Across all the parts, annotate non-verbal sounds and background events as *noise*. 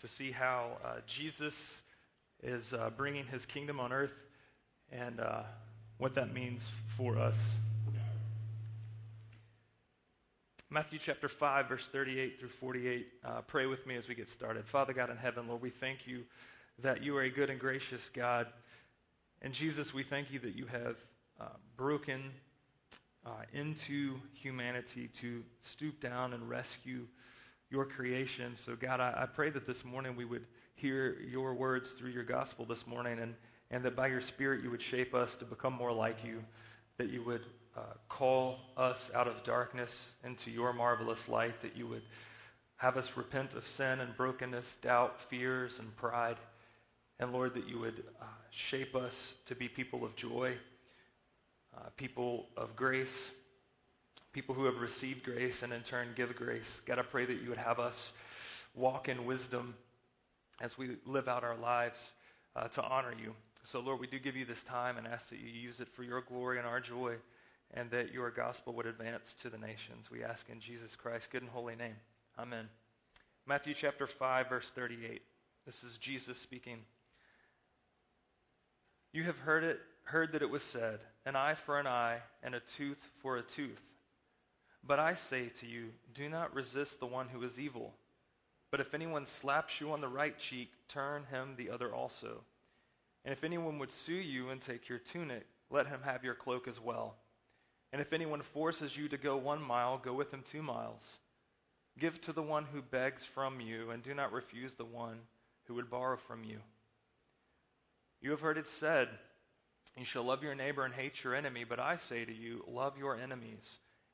to see how uh, Jesus is uh, bringing his kingdom on earth and uh, what that means for us. Matthew chapter 5, verse 38 through 48. Uh, pray with me as we get started. Father God in heaven, Lord, we thank you that you are a good and gracious God. And Jesus, we thank you that you have uh, broken uh, into humanity to stoop down and rescue your creation. So, God, I, I, pray that this morning we would hear your words through your gospel this morning, and, and that by your Spirit you would shape us to become more like you, that you would uh, call us out of darkness into your marvelous light, that you would have us repent of sin and brokenness, doubt, fears, and pride. And Lord, that you would uh, shape us to be people of joy, uh, people of grace, people who have received grace and in turn give grace. God, I pray that you would have us walk in wisdom as we live out our lives uh, to honor you. So, Lord, we do give you this time and ask that you use it for your glory and our joy, and that your gospel would advance to the nations. We ask in Jesus Christ's good and holy name. Amen. Matthew chapter 5, verse 38. This is Jesus speaking. You have heard it, heard that it was said, an eye for an eye and a tooth for a tooth. But I say to you, do not resist the one who is evil. But if anyone slaps you on the right cheek, turn him the other also. And if anyone would sue you and take your tunic, let him have your cloak as well. And if anyone forces you to go one mile, go with him two miles. Give to the one who begs from you, and do not refuse the one who would borrow from you. You have heard it said, You shall love your neighbor and hate your enemy, but I say to you, love your enemies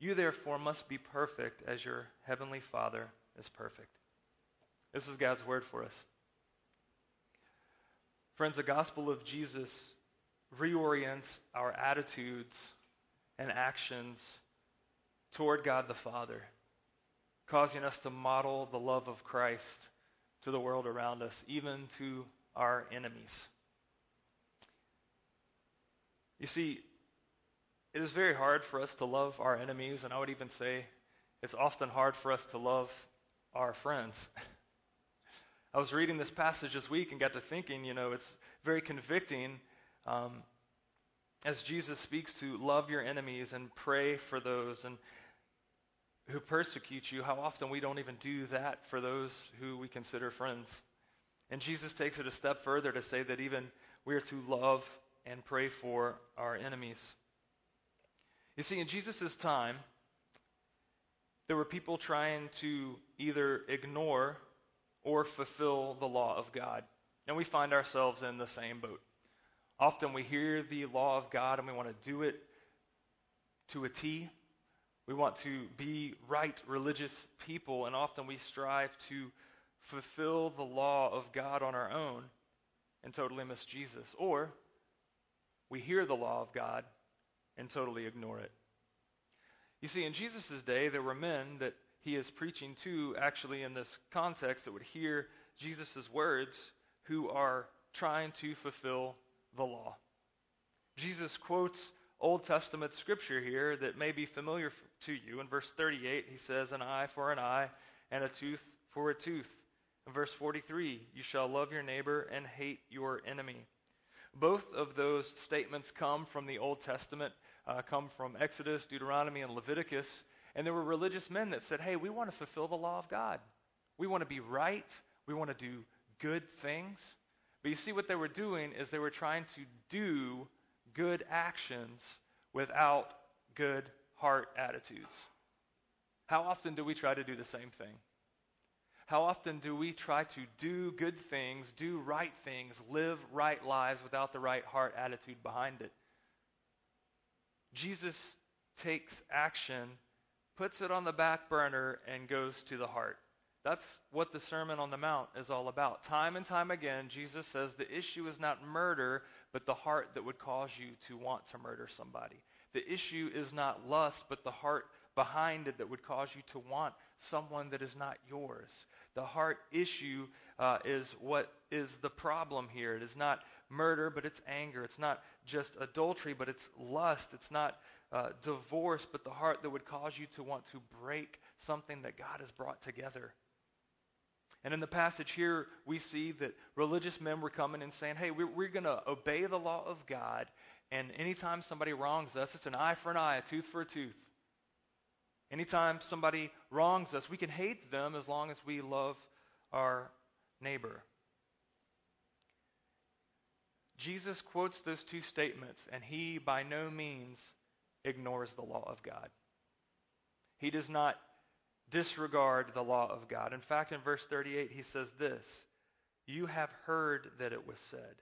You therefore must be perfect as your heavenly Father is perfect. This is God's word for us. Friends, the gospel of Jesus reorients our attitudes and actions toward God the Father, causing us to model the love of Christ to the world around us, even to our enemies. You see, it is very hard for us to love our enemies, and I would even say it's often hard for us to love our friends. *laughs* I was reading this passage this week and got to thinking, you know, it's very convicting um, as Jesus speaks to love your enemies and pray for those and who persecute you, how often we don't even do that for those who we consider friends. And Jesus takes it a step further to say that even we are to love and pray for our enemies. You see, in Jesus' time, there were people trying to either ignore or fulfill the law of God. And we find ourselves in the same boat. Often we hear the law of God and we want to do it to a T. We want to be right religious people, and often we strive to fulfill the law of God on our own and totally miss Jesus. Or we hear the law of God and totally ignore it. You see, in Jesus' day, there were men that he is preaching to, actually, in this context, that would hear Jesus' words who are trying to fulfill the law. Jesus quotes Old Testament scripture here that may be familiar to you. In verse 38, he says, An eye for an eye and a tooth for a tooth. In verse 43, you shall love your neighbor and hate your enemy. Both of those statements come from the Old Testament, uh, come from Exodus, Deuteronomy, and Leviticus. And there were religious men that said, hey, we want to fulfill the law of God. We want to be right. We want to do good things. But you see, what they were doing is they were trying to do good actions without good heart attitudes. How often do we try to do the same thing? How often do we try to do good things, do right things, live right lives without the right heart attitude behind it? Jesus takes action, puts it on the back burner, and goes to the heart. That's what the Sermon on the Mount is all about. Time and time again, Jesus says the issue is not murder, but the heart that would cause you to want to murder somebody. The issue is not lust, but the heart behind it that would cause you to want someone that is not yours. The heart issue uh, is what is the problem here. It is not murder, but it's anger. It's not just adultery, but it's lust. It's not uh, divorce, but the heart that would cause you to want to break something that God has brought together. And in the passage here, we see that religious men were coming and saying, hey, we're, we're going to obey the law of God. And anytime somebody wrongs us, it's an eye for an eye, a tooth for a tooth. Anytime somebody wrongs us, we can hate them as long as we love our neighbor. Jesus quotes those two statements, and he by no means ignores the law of God. He does not disregard the law of God. In fact, in verse 38, he says this You have heard that it was said.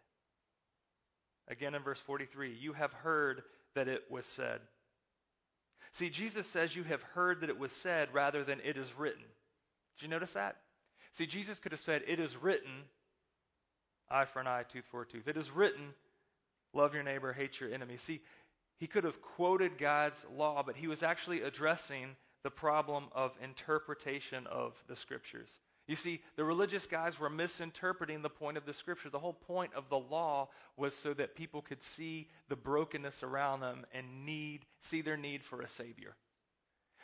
Again, in verse 43, you have heard that it was said. See, Jesus says you have heard that it was said rather than it is written. Did you notice that? See, Jesus could have said, It is written, eye for an eye, tooth for a tooth. It is written, love your neighbor, hate your enemy. See, he could have quoted God's law, but he was actually addressing the problem of interpretation of the scriptures. You see, the religious guys were misinterpreting the point of the scripture. The whole point of the law was so that people could see the brokenness around them and need see their need for a savior.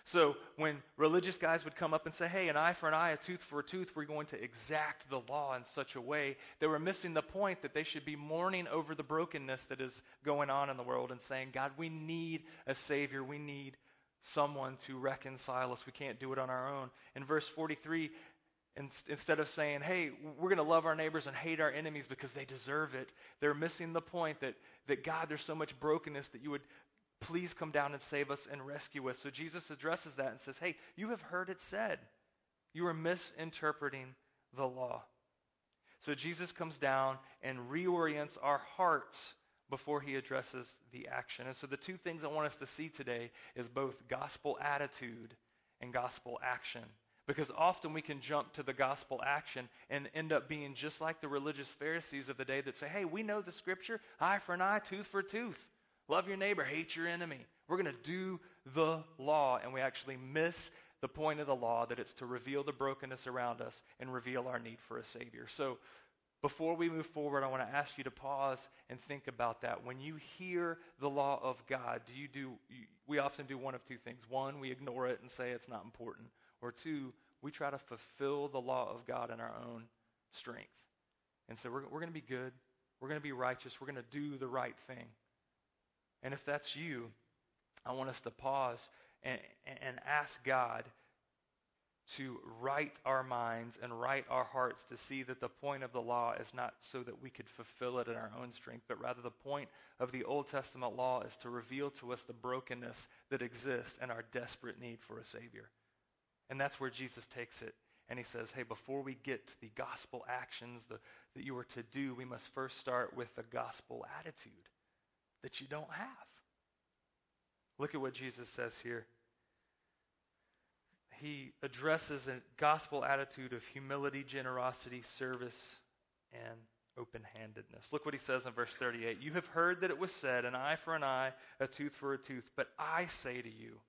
So when religious guys would come up and say, hey, an eye for an eye, a tooth for a tooth, we're going to exact the law in such a way, they were missing the point that they should be mourning over the brokenness that is going on in the world and saying, God, we need a Savior. We need someone to reconcile us. We can't do it on our own. In verse 43, instead of saying, hey, we're going to love our neighbors and hate our enemies because they deserve it, they're missing the point that, that God, there's so much brokenness that you would Please come down and save us and rescue us. So Jesus addresses that and says, Hey, you have heard it said. You are misinterpreting the law. So Jesus comes down and reorients our hearts before he addresses the action. And so the two things I want us to see today is both gospel attitude and gospel action. Because often we can jump to the gospel action and end up being just like the religious Pharisees of the day that say, hey, we know the scripture, eye for an eye, tooth for a tooth. Love your neighbor, hate your enemy. We're going to do the law, and we actually miss the point of the law that it's to reveal the brokenness around us and reveal our need for a Savior. So, before we move forward, I want to ask you to pause and think about that. When you hear the law of God, do you do, we often do one of two things. One, we ignore it and say it's not important. Or two, we try to fulfill the law of God in our own strength. And so we're, we're going to be good. We're going to be righteous. We're going to do the right thing. And if that's you, I want us to pause and, and ask God to right our minds and right our hearts to see that the point of the law is not so that we could fulfill it in our own strength, but rather the point of the Old Testament law is to reveal to us the brokenness that exists and our desperate need for a Savior. And that's where Jesus takes it. And he says, hey, before we get to the gospel actions the, that you are to do, we must first start with the gospel attitude that you don't have. Look at what Jesus says here. He addresses a gospel attitude of humility, generosity, service, and open handedness. Look what he says in verse 38. You have heard that it was said, an eye for an eye, a tooth for a tooth. But I say to you,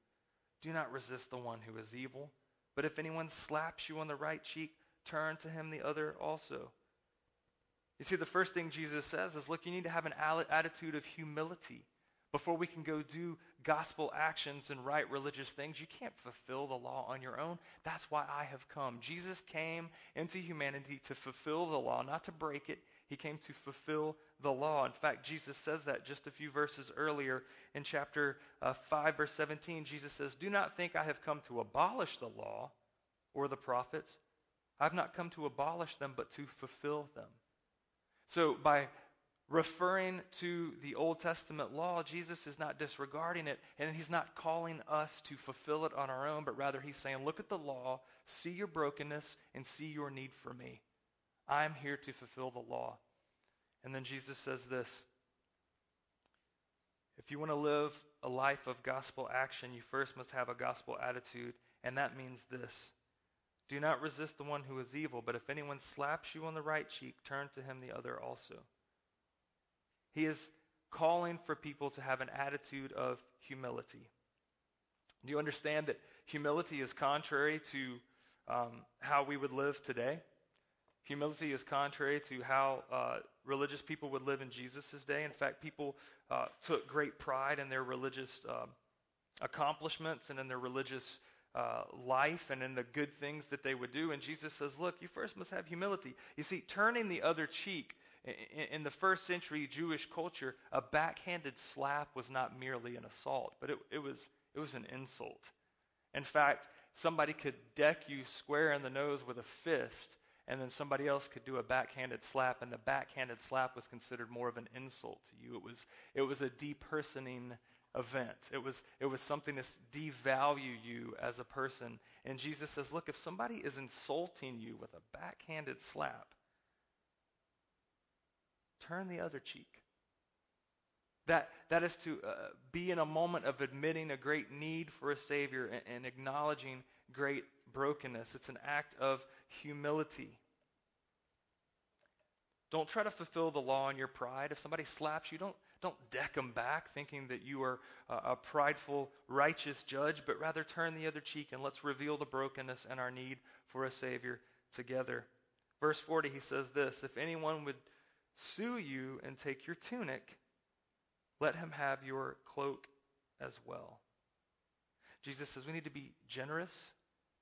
do not resist the one who is evil. But if anyone slaps you on the right cheek, turn to him the other also. You see, the first thing Jesus says is look, you need to have an attitude of humility. Before we can go do gospel actions and right religious things, you can't fulfill the law on your own. That's why I have come. Jesus came into humanity to fulfill the law, not to break it. He came to fulfill the law. In fact, Jesus says that just a few verses earlier in chapter uh, 5, verse 17. Jesus says, Do not think I have come to abolish the law or the prophets. I've not come to abolish them, but to fulfill them. So, by referring to the Old Testament law, Jesus is not disregarding it, and he's not calling us to fulfill it on our own, but rather he's saying, Look at the law, see your brokenness, and see your need for me. I'm here to fulfill the law. And then Jesus says this If you want to live a life of gospel action, you first must have a gospel attitude, and that means this Do not resist the one who is evil, but if anyone slaps you on the right cheek, turn to him the other also. He is calling for people to have an attitude of humility. Do you understand that humility is contrary to um, how we would live today? Humility is contrary to how uh, religious people would live in Jesus' day. In fact, people uh, took great pride in their religious um, accomplishments and in their religious uh, life and in the good things that they would do. And Jesus says, Look, you first must have humility. You see, turning the other cheek in, in the first century Jewish culture, a backhanded slap was not merely an assault, but it, it, was, it was an insult. In fact, somebody could deck you square in the nose with a fist, and then somebody else could do a backhanded slap, and the backhanded slap was considered more of an insult to you. It was, it was a depersoning event. It was, it was something to devalue you as a person. And Jesus says, look, if somebody is insulting you with a backhanded slap, turn the other cheek. That, that is to uh, be in a moment of admitting a great need for a Savior and, and acknowledging great brokenness. It's an act of humility. Don't try to fulfill the law in your pride. If somebody slaps you, don't, don't deck them back thinking that you are a, a prideful, righteous judge, but rather turn the other cheek and let's reveal the brokenness and our need for a Savior together. Verse 40, he says this If anyone would sue you and take your tunic, let him have your cloak as well. Jesus says we need to be generous.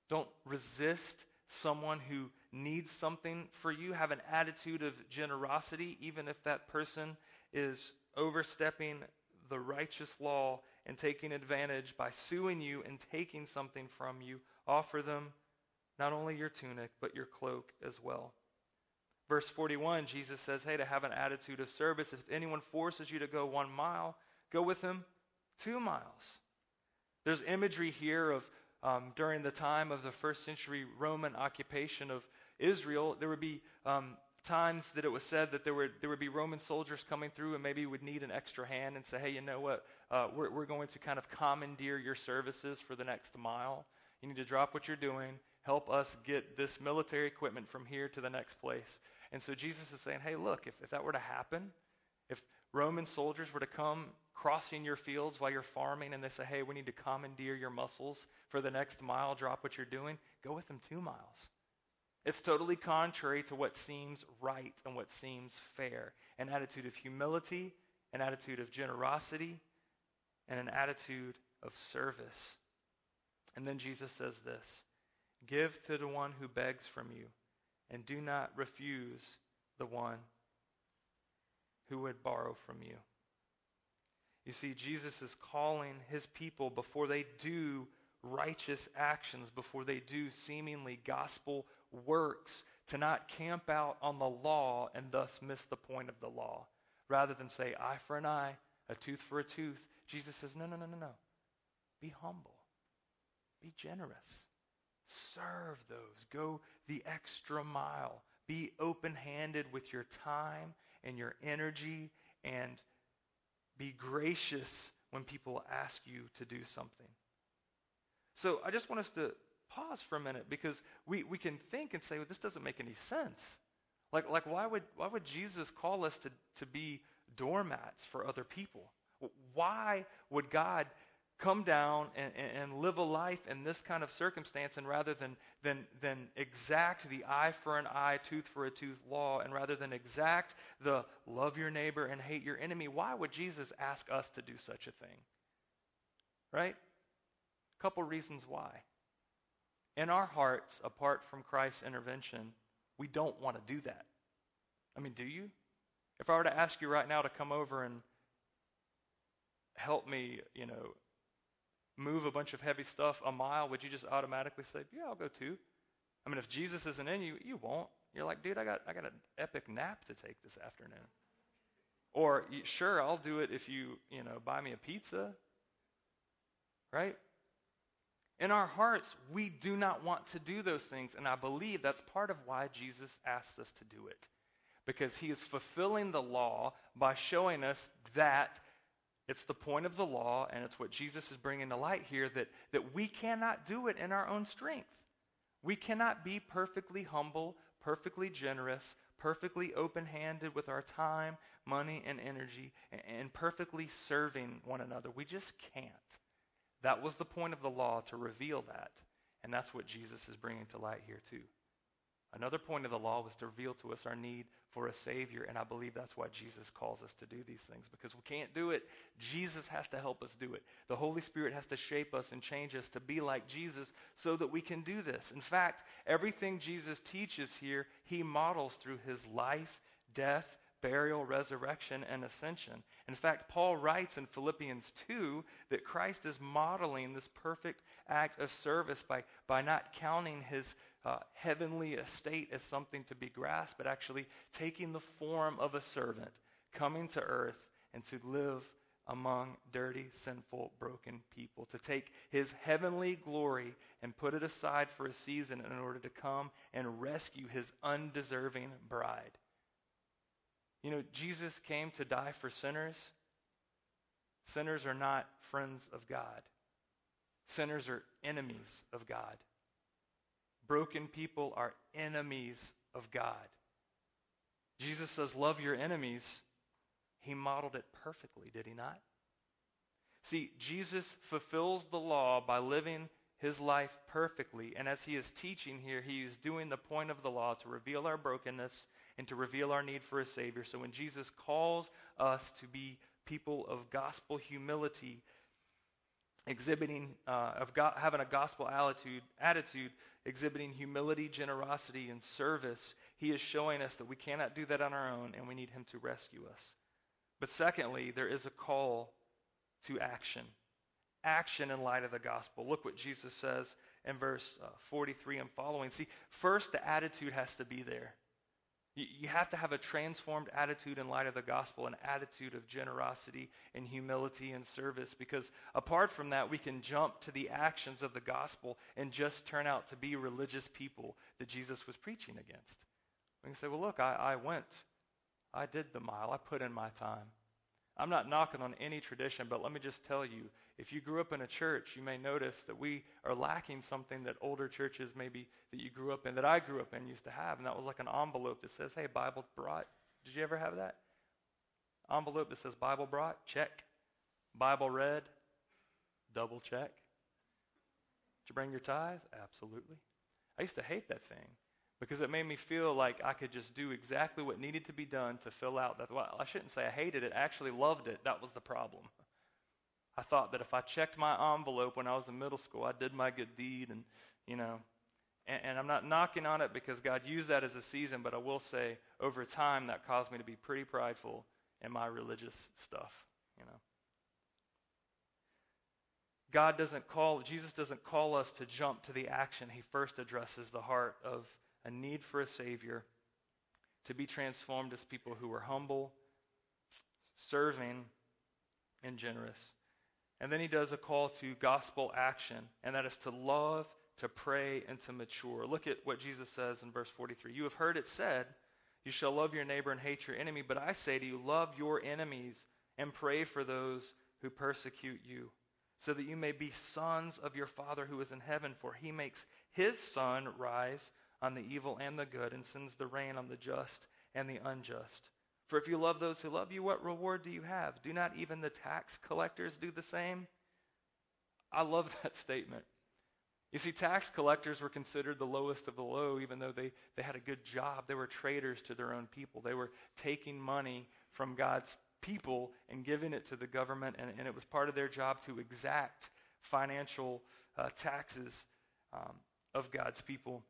Don't resist someone who needs something for you. Have an attitude of generosity, even if that person is overstepping the righteous law and taking advantage by suing you and taking something from you. Offer them not only your tunic, but your cloak as well. Verse 41, Jesus says, Hey, to have an attitude of service. If anyone forces you to go one mile, go with him two miles. There's imagery here of um, during the time of the first century Roman occupation of Israel, there would be um, times that it was said that there would, there would be Roman soldiers coming through and maybe would need an extra hand and say, hey, you know what? Uh, we're, we're going to kind of commandeer your services for the next mile. You need to drop what you're doing, help us get this military equipment from here to the next place. And so Jesus is saying, hey, look, if, if that were to happen, if Roman soldiers were to come crossing your fields while you're farming and they say, hey, we need to commandeer your muscles for the next mile, drop what you're doing, go with them two miles. It's totally contrary to what seems right and what seems fair an attitude of humility, an attitude of generosity, and an attitude of service. And then Jesus says this Give to the one who begs from you and do not refuse the one who would borrow from you. You see, Jesus is calling his people before they do righteous actions, before they do seemingly gospel works, to not camp out on the law and thus miss the point of the law. Rather than say, eye for an eye, a tooth for a tooth, Jesus says, no, no, no, no, no. Be humble, be generous. Serve those. Go the extra mile. Be open handed with your time and your energy and be gracious when people ask you to do something. So I just want us to pause for a minute because we, we can think and say, well, this doesn't make any sense. Like, like why, would, why would Jesus call us to, to be doormats for other people? Why would God come down and, and, live a life in this kind of circumstance and rather than, than, than exact the eye for an eye, tooth for a tooth law, and rather than exact the love your neighbor and hate your enemy, why would Jesus ask us to do such a thing? Right? A couple reasons why. In our hearts, apart from Christ's intervention, we don't want to do that. I mean, do you? If I were to ask you right now to come over and help me, you know, move a bunch of heavy stuff a mile, would you just automatically say, Yeah, I'll go too? I mean, if Jesus isn't in you, you won't. You're like, dude, I got, I got an epic nap to take this afternoon. Or, sure, I'll do it if you, you know, buy me a pizza. Right? In our hearts, we do not want to do those things. And I believe that's part of why Jesus asked us to do it. Because he is fulfilling the law by showing us that it's the point of the law, and it's what Jesus is bringing to light here that, that we cannot do it in our own strength. We cannot be perfectly humble, perfectly generous, perfectly open handed with our time, money, and energy, and perfectly serving one another. We just can't. That was the point of the law to reveal that. And that's what Jesus is bringing to light here, too. Another point of the law was to reveal to us our need for a Savior, and I believe that's why Jesus calls us to do these things because we can't do it. Jesus has to help us do it. The Holy Spirit has to shape us and change us to be like Jesus so that we can do this. In fact, everything Jesus teaches here, he models through his life, death, burial, resurrection, and ascension. In fact, Paul writes in Philippians 2 that Christ is modeling this perfect act of service by, by not counting his uh, heavenly estate as something to be grasped, but actually taking the form of a servant, coming to earth, and to live among dirty, sinful, broken people, to take his heavenly glory and put it aside for a season in order to come and rescue his undeserving bride. You know, Jesus came to die for sinners. Sinners are not friends of God, sinners are enemies of God. Broken people are enemies of God. Jesus says, Love your enemies. He modeled it perfectly, did he not? See, Jesus fulfills the law by living his life perfectly. And as he is teaching here, he is doing the point of the law to reveal our brokenness and to reveal our need for a Savior. So when Jesus calls us to be people of gospel humility, exhibiting, uh, of having a gospel attitude, attitude, exhibiting humility, generosity, and service, he is showing us that we cannot do that on our own and we need him to rescue us. But secondly, there is a call to action. Action in light of the gospel. Look what Jesus says in verse uh, 43 and following. See, first, the attitude has to be there. You have to have a transformed attitude in light of the gospel, an attitude of generosity and humility and service, because apart from that, we can jump to the actions of the gospel and just turn out to be religious people that Jesus was preaching against. We can say, well, look, I, I went, I did the mile, I put in my time. I'm not knocking on any tradition, but let me just tell you if you grew up in a church, you may notice that we are lacking something that older churches, maybe that you grew up in, that I grew up in, used to have. And that was like an envelope that says, hey, Bible brought. Did you ever have that? Envelope that says Bible brought? Check. Bible read? Double check. Did you bring your tithe? Absolutely. I used to hate that thing because it made me feel like I could just do exactly what needed to be done to fill out that. Well, I shouldn't say I hated it, I actually loved it. That was the problem. I thought that if I checked my envelope when I was in middle school, I did my good deed, and, you know, and, and I'm not knocking on it because God used that as a season, but I will say over time that caused me to be pretty prideful in my religious stuff, you know. God doesn't call, Jesus doesn't call us to jump to the action. He first addresses the heart of a need for a Savior, to be transformed as people who are humble, serving, and generous. And then he does a call to gospel action, and that is to love, to pray, and to mature. Look at what Jesus says in verse 43. You have heard it said, You shall love your neighbor and hate your enemy. But I say to you, love your enemies and pray for those who persecute you, so that you may be sons of your Father who is in heaven. For he makes his sun rise on the evil and the good, and sends the rain on the just and the unjust. For if you love those who love you, what reward do you have? Do not even the tax collectors do the same? I love *laughs* that statement. You see, tax collectors were considered the lowest of the low, even though they, they had a good job. They were traitors to their own people. They were taking money from God's people and giving it to the government, and, and it was part of their job to exact financial uh, taxes um, of God's people.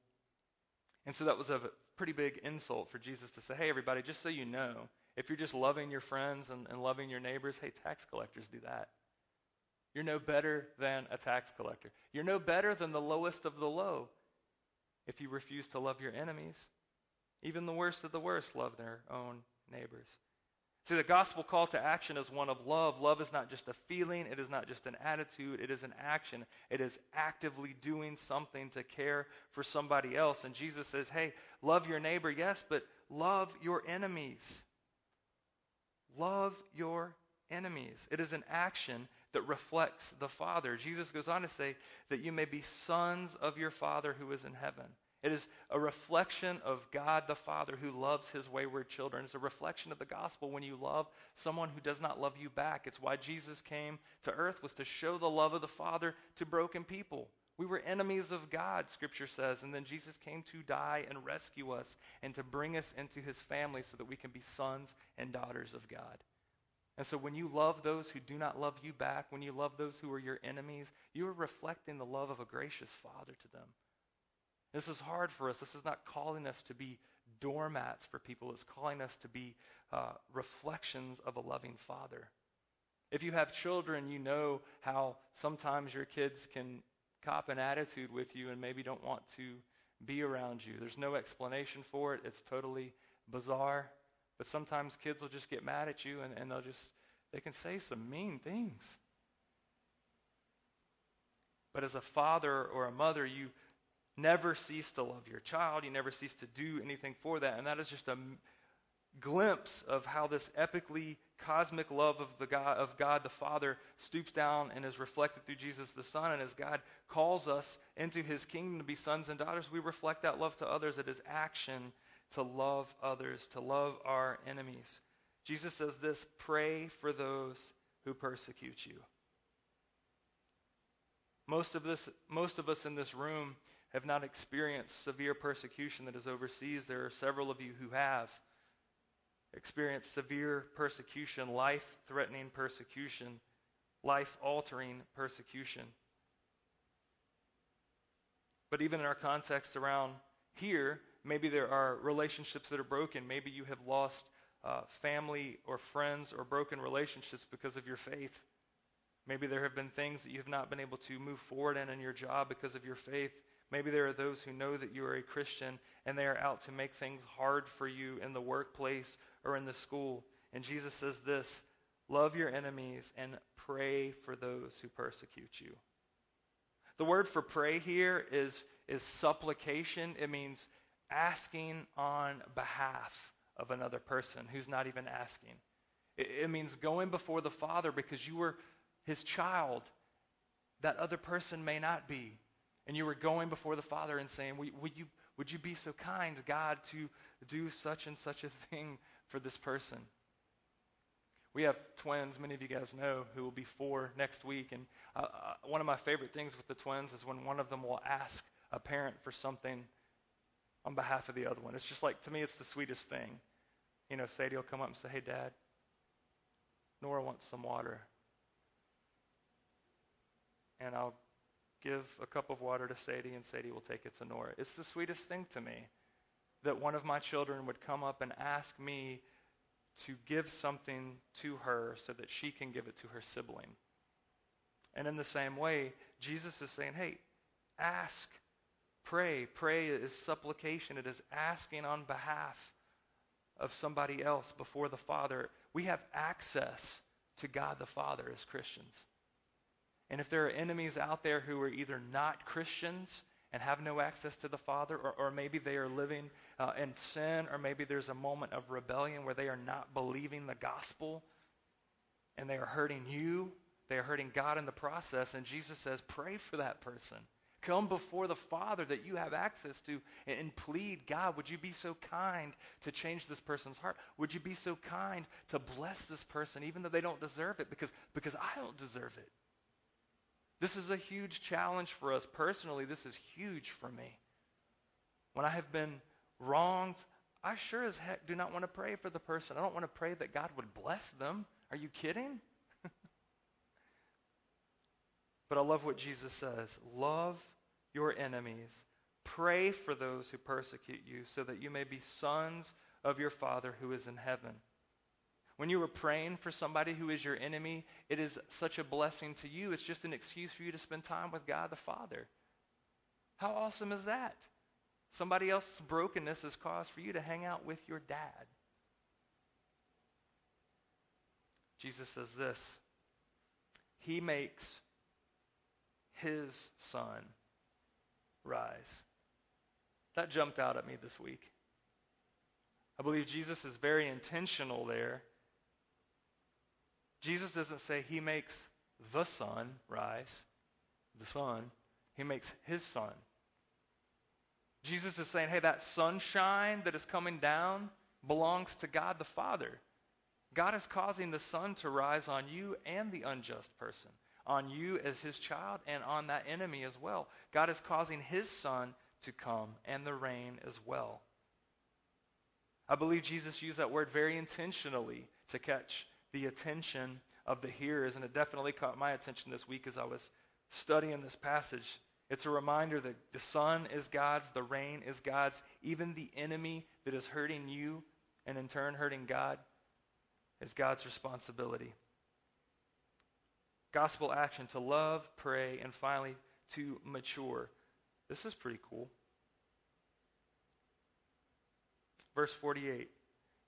And so that was a pretty big insult for Jesus to say, hey, everybody, just so you know, if you're just loving your friends and, and loving your neighbors, hey, tax collectors do that. You're no better than a tax collector. You're no better than the lowest of the low if you refuse to love your enemies. Even the worst of the worst love their own neighbors. See, the gospel call to action is one of love. Love is not just a feeling, it is not just an attitude, it is an action. It is actively doing something to care for somebody else. And Jesus says, hey, love your neighbor, yes, but love your enemies. Love your enemies. It is an action that reflects the Father. Jesus goes on to say that you may be sons of your Father who is in heaven. It is a reflection of God the Father who loves his wayward children. It's a reflection of the gospel when you love someone who does not love you back. It's why Jesus came to earth was to show the love of the Father to broken people. We were enemies of God, scripture says, and then Jesus came to die and rescue us and to bring us into his family so that we can be sons and daughters of God. And so when you love those who do not love you back, when you love those who are your enemies, you are reflecting the love of a gracious Father to them. This is hard for us. This is not calling us to be doormats for people, it's calling us to be uh, reflections of a loving Father. If you have children, you know how sometimes your kids can cop an attitude with you and maybe don't want to be around you. There's no explanation for it, it's totally bizarre. But sometimes kids will just get mad at you and, and they'll just, they can say some mean things. But as a father or a mother, you never cease to love your child. You never cease to do anything for that. And that is just a glimpse of how this epically cosmic love of, the God, of God the Father stoops down and is reflected through Jesus the Son. And as God calls us into his kingdom to be sons and daughters, we reflect that love to others. It is action to love others, to love our enemies. Jesus says this pray for those who persecute you. Most of, this, most of us in this room have not experienced severe persecution that is overseas. There are several of you who have experienced severe persecution, life threatening persecution, life altering persecution. But even in our context around here, maybe there are relationships that are broken. Maybe you have lost uh, family or friends or broken relationships because of your faith. Maybe there have been things that you have not been able to move forward in in your job because of your faith. Maybe there are those who know that you are a Christian and they are out to make things hard for you in the workplace or in the school. And Jesus says this love your enemies and pray for those who persecute you. The word for pray here is, is supplication. It means asking on behalf of another person who's not even asking. It, it means going before the Father because you were his child. That other person may not be and you were going before the Father and saying, would you, would you be so kind, God, to do such and such a thing for this person? We have twins, many of you guys know, who will be four next week. And uh, uh, one of my favorite things with the twins is when one of them will ask a parent for something on behalf of the other one. It's just like, to me, it's the sweetest thing. You know, Sadie will come up and say, Hey, Dad, Nora wants some water. And I'll give a cup of water to Sadie, and Sadie will take it to Nora. It's the sweetest thing to me that one of my children would come up and ask me to give something to her so that she can give it to her sibling. And in the same way, Jesus is saying, hey, ask, pray. Pray is supplication, it is asking on behalf of somebody else before the Father. We have access to God the Father as Christians. And if there are enemies out there who are either not Christians and have no access to the Father, or, or maybe they are living uh, in sin, or maybe there's a moment of rebellion where they are not believing the gospel and they are hurting you, they are hurting God in the process. And Jesus says, pray for that person. Come before the Father that you have access to and, plead, God, would you be so kind to change this person's heart? Would you be so kind to bless this person even though they don't deserve it? Because, because I don't deserve it. This is a huge challenge for us. Personally, this is huge for me. When I have been wronged, I sure as heck do not want to pray for the person. I don't want to pray that God would bless them. Are you kidding? *laughs* but I love what Jesus says love your enemies, pray for those who persecute you, so that you may be sons of your Father who is in heaven. When you are praying for somebody who is your enemy, it is such a blessing to you. It's just an excuse for you to spend time with God the Father. How awesome is that? Somebody else's brokenness is cause for you to hang out with your dad. Jesus says this He makes his sun rise. That jumped out at me this week. I believe Jesus is very intentional there Jesus doesn't say he makes the sun rise, the sun. He makes his sun. Jesus is saying, hey, that sunshine that is coming down belongs to God the Father. God is causing the sun to rise on you and the unjust person, on you as his child and on that enemy as well. God is causing his sun to come and the rain as well. I believe Jesus used that word very intentionally to catch the attention of the hearers, and it definitely caught my attention this week as I was studying this passage. It's a reminder that the sun is God's, the rain is God's, even the enemy that is hurting you and in turn hurting God is God's responsibility. Gospel action to love, pray, and finally to mature. This is pretty cool. Verse 48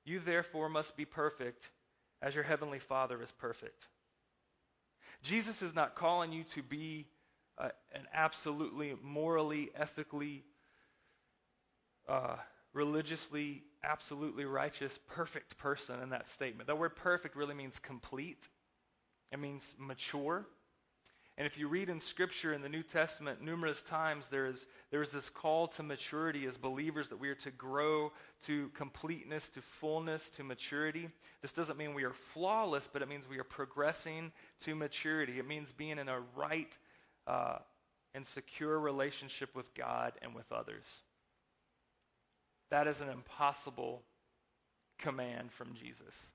You therefore must be perfect as your heavenly Father is perfect. Jesus is not calling you to be uh, an absolutely morally, ethically, uh, religiously, absolutely righteous, perfect person in that statement. That word perfect really means complete, it means mature. And if you read in Scripture in the New Testament, numerous times there is, there is this call to maturity as believers that we are to grow to completeness, to fullness, to maturity. This doesn't mean we are flawless, but it means we are progressing to maturity. It means being in a right uh, and secure relationship with God and with others. That is an impossible command from Jesus.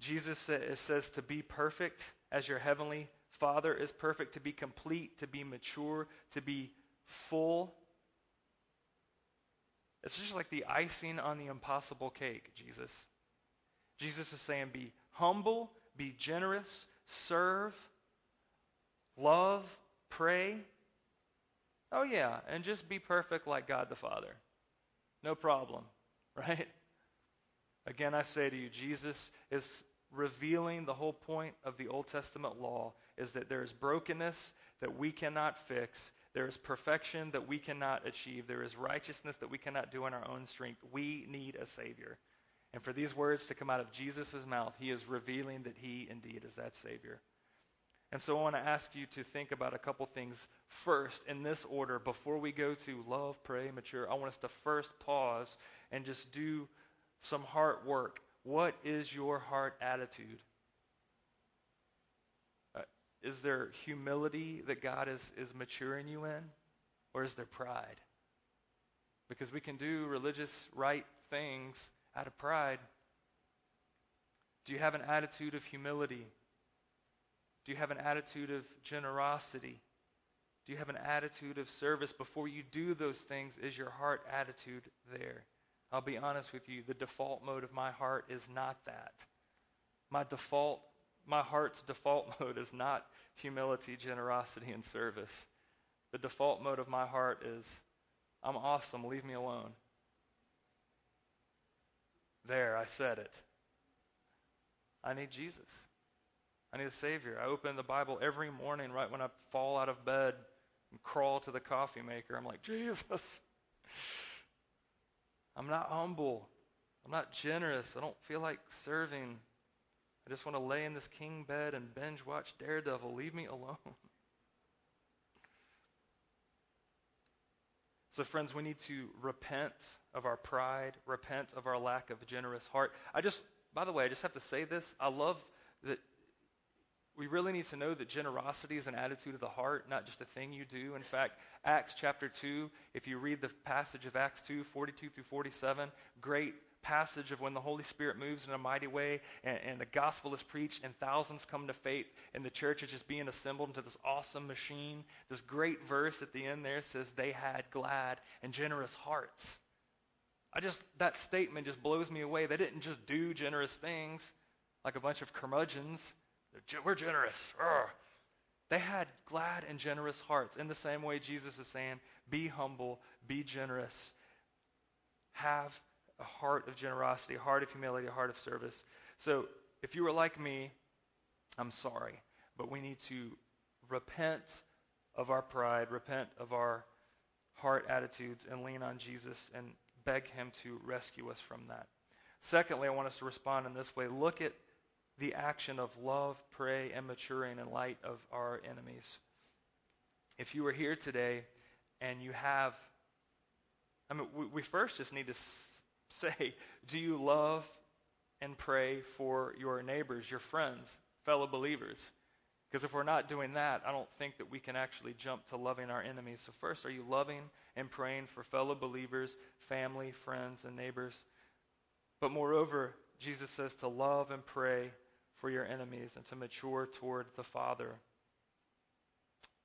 Jesus says to be perfect as your heavenly Father is perfect, to be complete, to be mature, to be full. It's just like the icing on the impossible cake, Jesus. Jesus is saying, be humble, be generous, serve, love, pray. Oh, yeah, and just be perfect like God the Father. No problem, *laughs* right? Again, I say to you, Jesus is revealing the whole point of the Old Testament law is that there is brokenness that we cannot fix. There is perfection that we cannot achieve. There is righteousness that we cannot do in our own strength. We need a Savior. And for these words to come out of Jesus' mouth, he is revealing that he indeed is that Savior. And so I want to ask you to think about a couple things first in this order before we go to love, pray, mature. I want us to first pause and just do some heart work what is your heart attitude? Uh, is there humility that God is, is maturing you in? Or is there pride? Because we can do religious right things out of pride. Do you have an attitude of humility? Do you have an attitude of generosity? Do you have an attitude of service? Before you do those things, is your heart attitude there? I'll be honest with you, the default mode of my heart is not that. My default, my heart's default *laughs* mode is not humility, generosity, and service. The default mode of my heart is, I'm awesome, leave me alone. There, I said it. I need Jesus. I need a Savior. I open the Bible every morning right when I fall out of bed and crawl to the coffee maker. I'm like, Jesus. *laughs* I'm not humble. I'm not generous. I don't feel like serving. I just want to lay in this king bed and binge watch Daredevil. Leave me alone. *laughs* So, friends, we need to repent of our pride, repent of our lack of generous heart. I just, by the way, I just have to say this. I love that we really need to know that generosity is an attitude of the heart, not just a thing you do. In fact, Acts chapter 2, if you read the passage of Acts 2, 42 through 47, great passage of when the Holy Spirit moves in a mighty way and, and, the gospel is preached and thousands come to faith and the church is just being assembled into this awesome machine. This great verse at the end there says they had glad and generous hearts. I just, that statement just blows me away. They didn't just do generous things like a bunch of curmudgeons. We're generous. Urgh. They had glad and generous hearts. In the same way, Jesus is saying, be humble, be generous, have a heart of generosity, a heart of humility, a heart of service. So, if you were like me, I'm sorry, but we need to repent of our pride, repent of our heart attitudes, and lean on Jesus and beg Him to rescue us from that. Secondly, I want us to respond in this way look at the action of love, pray, and maturing in light of our enemies. If you are here today and you have, I mean, we, we first just need to s- say, do you love and pray for your neighbors, your friends, fellow believers? Because if we're not doing that, I don't think that we can actually jump to loving our enemies. So, first, are you loving and praying for fellow believers, family, friends, and neighbors? But moreover, Jesus says to love and pray for your enemies and to mature toward the Father.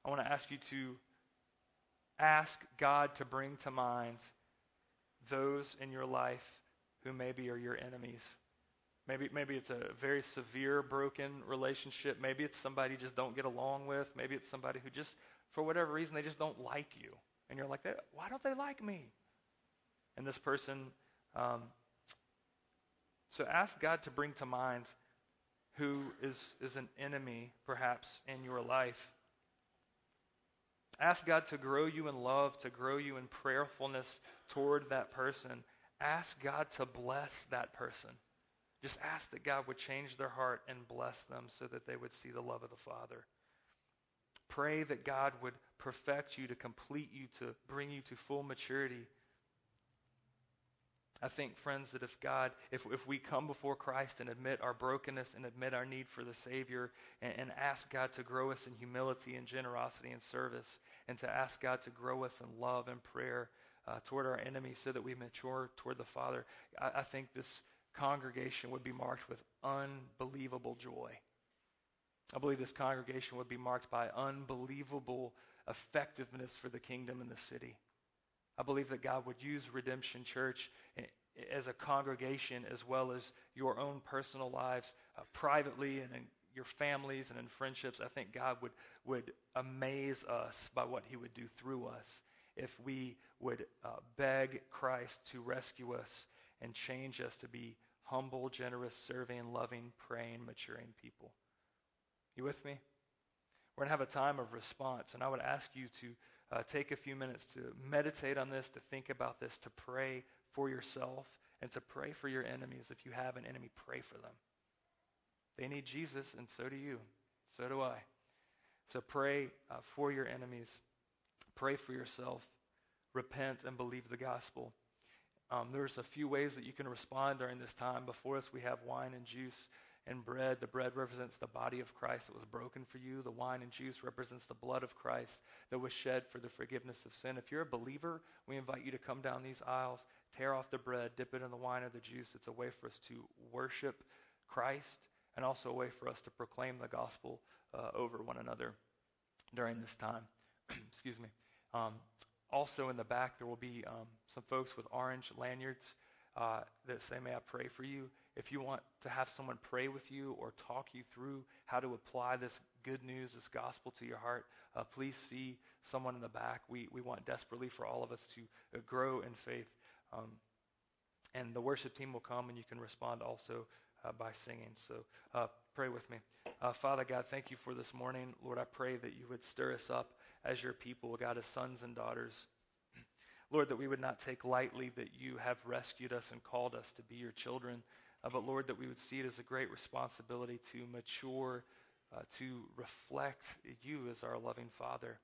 I want to ask you to ask God to bring to mind those in your life who maybe are your enemies. Maybe, maybe it's a very severe broken relationship. Maybe it's somebody you just don't get along with. Maybe it's somebody who just, for whatever reason, they just don't like you. And you're like, why don't they like me? And this person, um, so ask God to bring to mind who is, is an enemy, perhaps, in your life. Ask God to grow you in love, to grow you in prayerfulness toward that person. Ask God to bless that person. Just ask that God would change their heart and bless them so that they would see the love of the Father. Pray that God would perfect you, to complete you, to bring you to full maturity. I think, friends, that if God, if, if we come before Christ and admit our brokenness and admit our need for the Savior and, and ask God to grow us in humility and generosity and service, and to ask God to grow us in love and prayer uh, toward our enemies so that we mature toward the Father, I, I think this congregation would be marked with unbelievable joy. I believe this congregation would be marked by unbelievable effectiveness for the kingdom and the city. I believe that God would use Redemption Church as a congregation as well as your own personal lives uh, privately and in your families and in friendships. I think God would, would amaze us by what he would do through us if we would uh, beg Christ to rescue us and change us to be humble, generous, serving, loving, praying, maturing people. You with me? We're going to have a time of response, and I would ask you to uh, take a few minutes to meditate on this, to think about this, to pray for yourself, and to pray for your enemies. If you have an enemy, pray for them. They need Jesus, and so do you. So do I. So pray uh, for your enemies. Pray for yourself. Repent and believe the gospel. Um, there's a few ways that you can respond during this time. Before us, we have wine and juice and bread. The bread represents the body of Christ that was broken for you. The wine and juice represents the blood of Christ that was shed for the forgiveness of sin. If you're a believer, we invite you to come down these aisles, tear off the bread, dip it in the wine or the juice. It's a way for us to worship Christ and also a way for us to proclaim the gospel uh, over one another during this time. *clears throat* Excuse me. Um, also in the back, there will be um, some folks with orange lanyards uh, that say, May I pray for you? If you want to have someone pray with you or talk you through how to apply this good news, this gospel to your heart, uh, please see someone in the back. We, we want desperately for all of us to uh, grow in faith. Um, and the worship team will come and you can respond also uh, by singing. So uh, pray with me. Uh, Father God, thank you for this morning. Lord, I pray that you would stir us up as your people, God, as sons and daughters. *clears throat* Lord, that we would not take lightly that you have rescued us and called us to be your children, uh, but Lord, that we would see it as a great responsibility to mature, uh, to reflect you as our loving Father.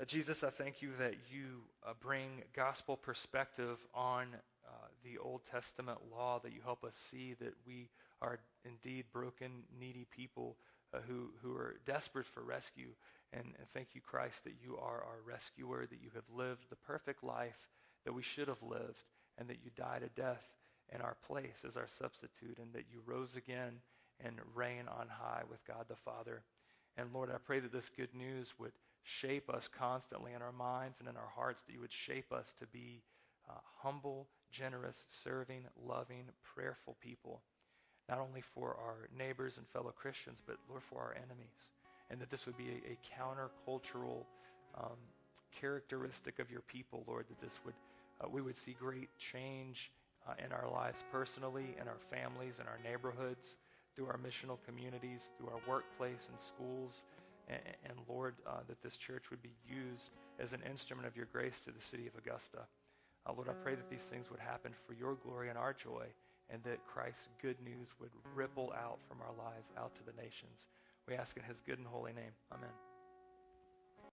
Uh, Jesus, I thank you that you uh, bring gospel perspective on uh, the Old Testament law, that you help us see that we are indeed broken, needy people uh, who, who are desperate for rescue. And, and thank you, Christ, that you are our rescuer, that you have lived the perfect life that we should have lived, and that you died a death in our place as our substitute, and that you rose again and reign on high with God the Father. And Lord, I pray that this good news would shape us constantly in our minds and in our hearts, that you would shape us to be uh, humble, generous, serving, loving, prayerful people, not only for our neighbors and fellow Christians, but Lord, for our enemies and that this would be a, a countercultural um, characteristic of your people, Lord, that this would, uh, we would see great change uh, in our lives personally, in our families, in our neighborhoods, through our missional communities, through our workplace and schools, and, and Lord, uh, that this church would be used as an instrument of your grace to the city of Augusta. Uh, Lord, I pray that these things would happen for your glory and our joy. and that Christ's good news would ripple out from our lives out to the nations. We ask in his good and holy name. Amen.